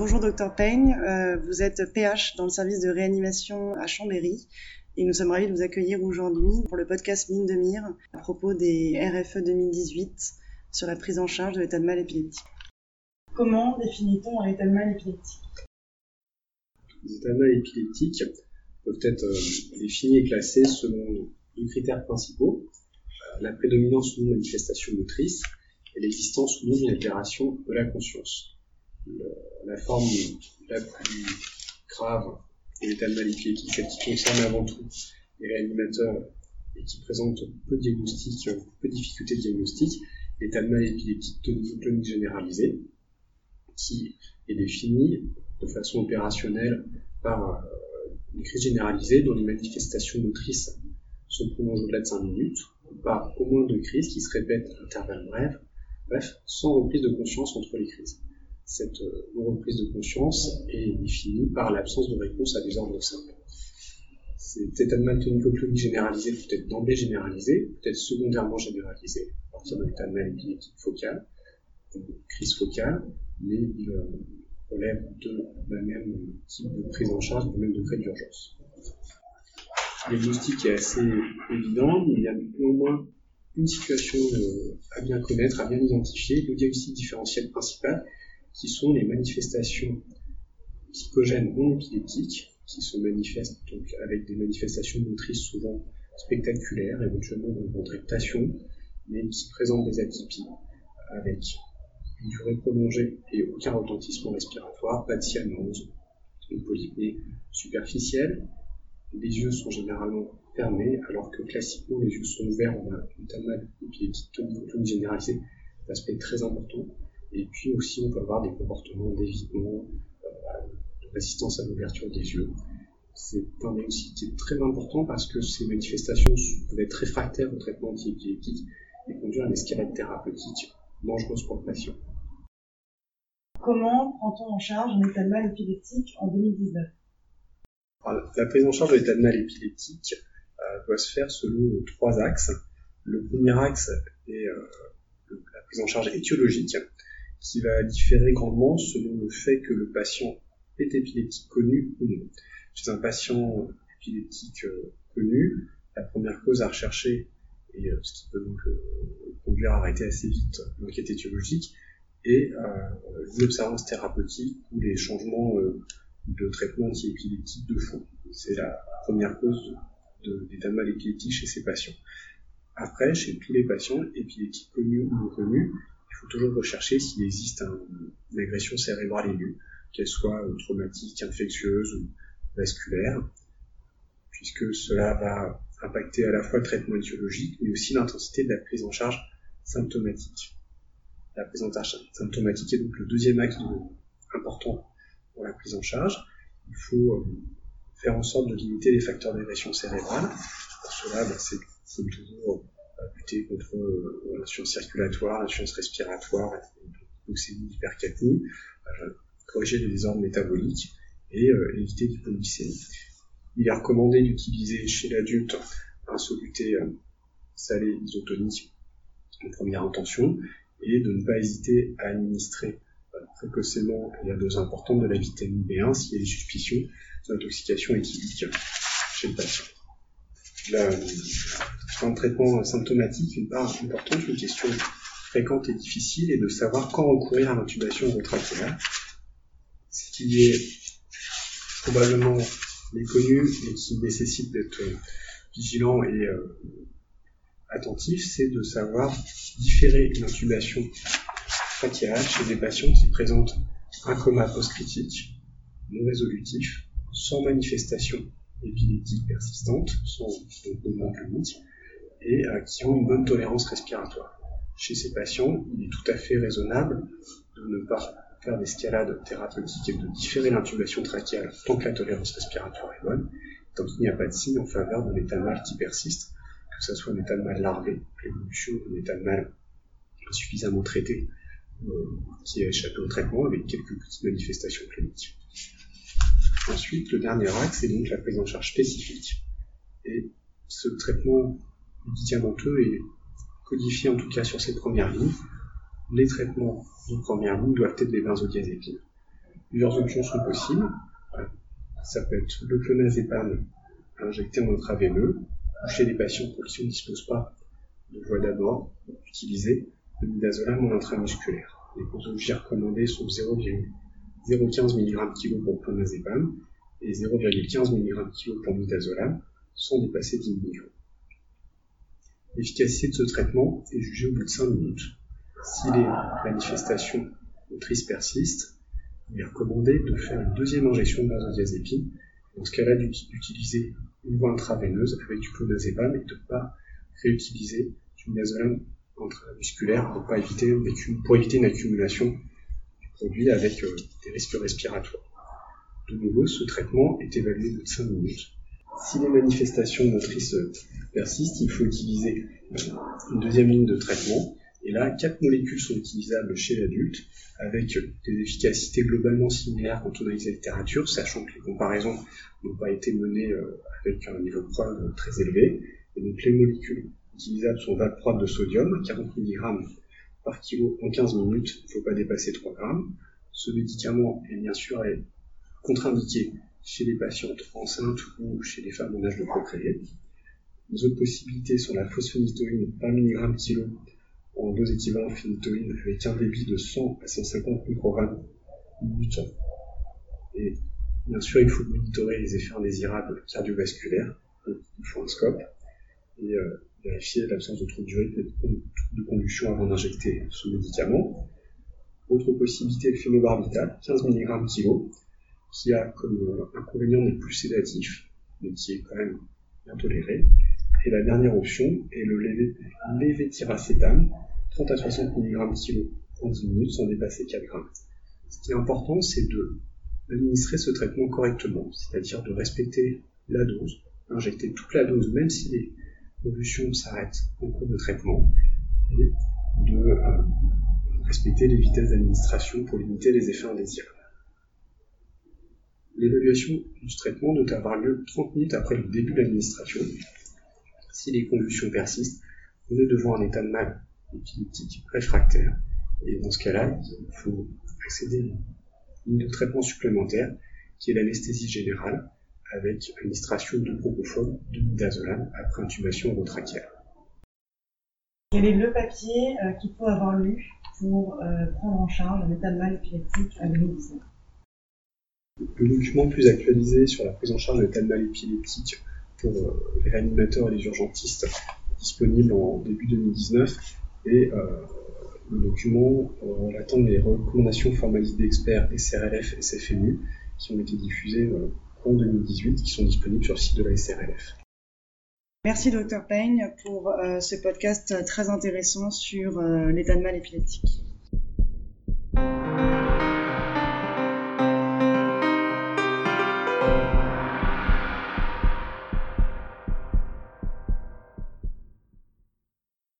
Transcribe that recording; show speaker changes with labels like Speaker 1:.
Speaker 1: bonjour Dr Payne, euh, vous êtes PH dans le service de réanimation à Chambéry et nous sommes ravis de vous accueillir aujourd'hui pour le podcast Mine de Mire à propos des RFE 2018 sur la prise en charge de l'état de mal épileptique. Comment définit-on un état de mal épileptique?
Speaker 2: Les états de mal épileptiques peuvent être euh, définis et classés selon deux critères principaux, euh, la prédominance ou non manifestation motrice et l'existence ou non d'une altération de la conscience la forme la plus grave de l'état de celle qui concerne avant tout les réanimateurs et qui présente peu de diagnostic, peu de difficultés de diagnostic, l'état de mal épileptique tonique généralisé, qui est défini de façon opérationnelle par euh, une crise généralisée dont les manifestations motrices se prolongent au-delà de 5 minutes, par au moins deux crises qui se répètent à intervalles brefs, bref, sans reprise de conscience entre les crises. Cette euh, reprise de conscience est définie par l'absence de réponse à des ordres simples. Cet état de mal tonico généralisé peut être d'emblée généralisé, peut être secondairement généralisé, à partir d'un état de mal épileptique focal, crise focale, mais il euh, relève de la même type de prise en charge, du même degré d'urgence. Le diagnostic est assez évident, mais il y a au moins une situation euh, à bien connaître, à bien identifier. Le diagnostic différentiel principal, qui sont les manifestations psychogènes non épileptiques, qui se manifestent donc avec des manifestations motrices souvent spectaculaires, éventuellement de contractation, mais qui présentent des atypies avec une durée prolongée et aucun retentissement respiratoire, pas de cyanose, une polypnée superficielle. Les yeux sont généralement fermés, alors que classiquement les yeux sont ouverts. On a une mal épileptique tonique généralisée, aspect très important. Et puis aussi, on peut avoir des comportements d'évitement, euh, de résistance à l'ouverture des yeux. C'est un diagnostic qui est très important parce que ces manifestations peuvent être réfractaires au traitement antiépileptique et conduire à une escalade thérapeutique dangereuse pour le patient.
Speaker 1: Comment prend-on en charge un état de mal épileptique en 2019
Speaker 2: La prise en charge de l'état de mal épileptique euh, doit se faire selon trois axes. Le premier axe est euh, la prise en charge étiologique, qui va différer grandement selon le fait que le patient est épileptique connu ou non. Chez un patient épileptique euh, connu, la première cause à rechercher, et euh, ce qui peut donc euh, conduire à arrêter assez vite l'enquête étiologique, est l'observance thérapeutique ou les changements de traitement anti-épileptique de fond. C'est la première cause d'état mal épileptique chez ces patients. Après, chez tous les patients épileptiques connus ou non connus, faut toujours rechercher s'il existe une agression cérébrale aiguë, qu'elle soit traumatique, infectieuse ou vasculaire, puisque cela va impacter à la fois le traitement étiologique, mais aussi l'intensité de la prise en charge symptomatique. La prise en charge symptomatique est donc le deuxième axe important pour la prise en charge. Il faut euh, faire en sorte de limiter les facteurs d'agression cérébrale. Pour cela, ben, c'est toujours lutter contre euh, l'insuffisance circulatoire, l'insuffisance respiratoire, l'hypercapnie, euh, corriger les désordres métaboliques et euh, éviter l'hypoglycémie. Il est recommandé d'utiliser chez l'adulte un soluté salé isotonique en première intention et de ne pas hésiter à administrer précocement et à dose importante de la vitamine B1 s'il y a des suspicions d'intoxication éthylique chez le patient un traitement symptomatique, une part importante, une question fréquente et difficile est de savoir quand recourir à l'intubation ventriculaire, ce qui est probablement méconnu et qui nécessite d'être vigilant et euh, attentif, c'est de savoir différer une intubation chez des patients qui présentent un coma post-critique non résolutif, sans manifestation épileptique persistante, sans mouvement clinique, et euh, qui ont une bonne tolérance respiratoire. Chez ces patients, il est tout à fait raisonnable de ne pas faire d'escalade thérapeutique et de différer l'intubation trachéale tant que la tolérance respiratoire est bonne, tant qu'il n'y a pas de signe en faveur d'un état de mal qui persiste, que ce soit un état de mal larvé, l'évolution d'un état de mal insuffisamment traité, euh, qui a échappé au traitement avec quelques petites manifestations cliniques. Ensuite, le dernier axe est donc la prise en charge spécifique. Et ce traitement médicamenteux est codifié en tout cas sur ces premières lignes. Les traitements de première ligne doivent être des benzodiazépines. Plusieurs options sont possibles. Ça peut être le clonazepam injecté en intraveineux, ou chez les patients pour qui on ne dispose pas de voie d'abord, utiliser le midazolam en intramusculaire. Les posologies recommandées sont 0,015 mg kg pour clonazepam et 0,15 mg kg pour midazolam, sans dépasser 10 mg. L'efficacité de ce traitement est jugée au bout de 5 minutes. Si les manifestations motrices persistent, il est recommandé de faire une deuxième injection de benzodiazépine, dans ce cas-là d'utiliser une voie intraveineuse avec du clonazepam et de ne pas réutiliser du midazolam intramusculaire pour, éviter, pour éviter une accumulation du produit avec euh, des risques respiratoires. De nouveau, ce traitement est évalué de 5 minutes. Si les manifestations motrices persistent, il faut utiliser une deuxième ligne de traitement. Et là, quatre molécules sont utilisables chez l'adulte, avec des efficacités globalement similaires quand on analyse la littérature, sachant que les comparaisons n'ont pas été menées euh, avec un niveau de preuve très élevé. Et donc les molécules utilisables sont valproate de sodium, 40 mg par kilo en 15 minutes, il ne faut pas dépasser 3 grammes. Ce médicament est bien sûr contre-indiqué chez les patientes enceintes ou chez les femmes en âge de procréer. Les autres possibilités sont la phosphonitoïne 20 mg kg en dose équivalente phénitoïne avec un débit de 100 à 150 microgrammes minute. Et bien sûr, il faut monitorer les effets indésirables cardiovasculaires, il faut un scope, et euh, vérifier l'absence de troubles du rythme de conduction avant d'injecter ce médicament. Autre possibilité, le phénobarbital, 15 mg kg, qui a comme euh, inconvénient d'être plus sédatif, mais qui est quand même bien toléré. Et la dernière option est le lévétiracétam, 30 à 60 mg kg en 10 minutes sans dépasser 4 grammes. Ce qui est important, c'est de administrer ce traitement correctement, c'est-à-dire de respecter la dose, injecter toute la dose, même si les évolutions s'arrêtent en cours de traitement, et de euh, respecter les vitesses d'administration pour limiter les effets indésirables. L'évaluation du traitement doit avoir lieu 30 minutes après le début de l'administration. Si les convulsions persistent, vous êtes devant un état de mal épileptique réfractaire. Et dans ce cas-là, il faut accéder à une traitement supplémentaire qui est l'anesthésie générale avec administration de propofol de midazolam après intubation endotrachéale.
Speaker 1: Quel est le papier euh, qu'il faut avoir lu pour euh, prendre en charge un état de mal épileptique à 2019
Speaker 2: le document plus actualisé sur la prise en charge de l'état de mal épileptique pour euh, les réanimateurs et les urgentistes disponible en début 2019 et euh, le document relatant les recommandations formalisées d'experts SRLF et CFMU qui ont été diffusées euh, en 2018 qui sont disponibles sur le site de la SRLF.
Speaker 1: Merci Dr Peigne pour ce podcast très intéressant sur l'état de mal épileptique.